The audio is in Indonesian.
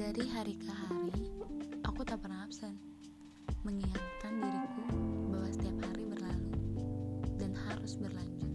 Dari hari ke hari, aku tak pernah absen, mengingatkan diriku bahwa setiap hari berlalu dan harus berlanjut.